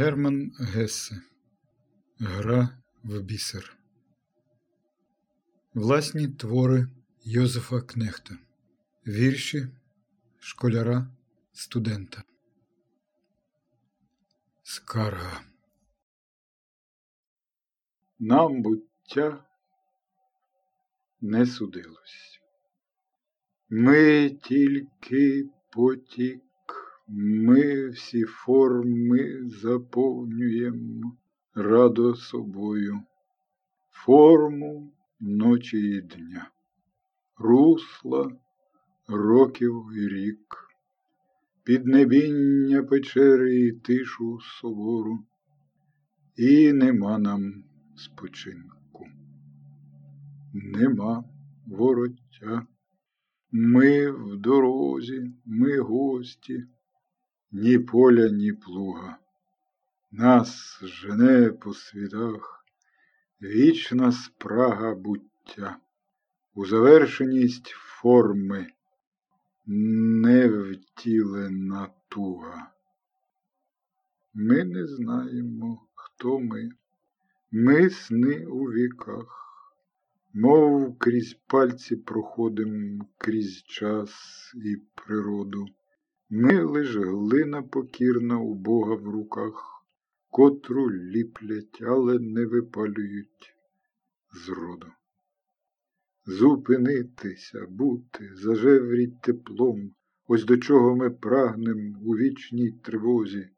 Герман Гессе Гра в бісер. Власні твори Йозефа Кнехта. Вірші школяра студента. Скарга. Нам буття не судилось. Ми тільки потік, ми всі форми заповнюємо радо собою, форму ночі і дня, русла років і рік, піднебіння печери і тишу собору, і нема нам спочинку, нема вороття. Ми в дорозі, ми гості, ні поля, ні плуга. Нас жене по світах вічна спрага буття, у завершеність форми невтілена туга. Ми не знаємо, хто ми, ми сни у віках, мов крізь пальці проходим крізь час і природу. Ми лиш глина покірна у Бога в руках котру ліплять, але не випалюють зроду. Зупинитися, бути, зажевріть теплом, ось до чого ми прагнем у вічній тривозі,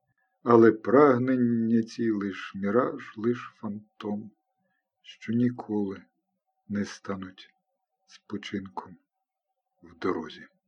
але прагнення ці лиш міраж, лиш фантом, що ніколи не стануть спочинком в дорозі.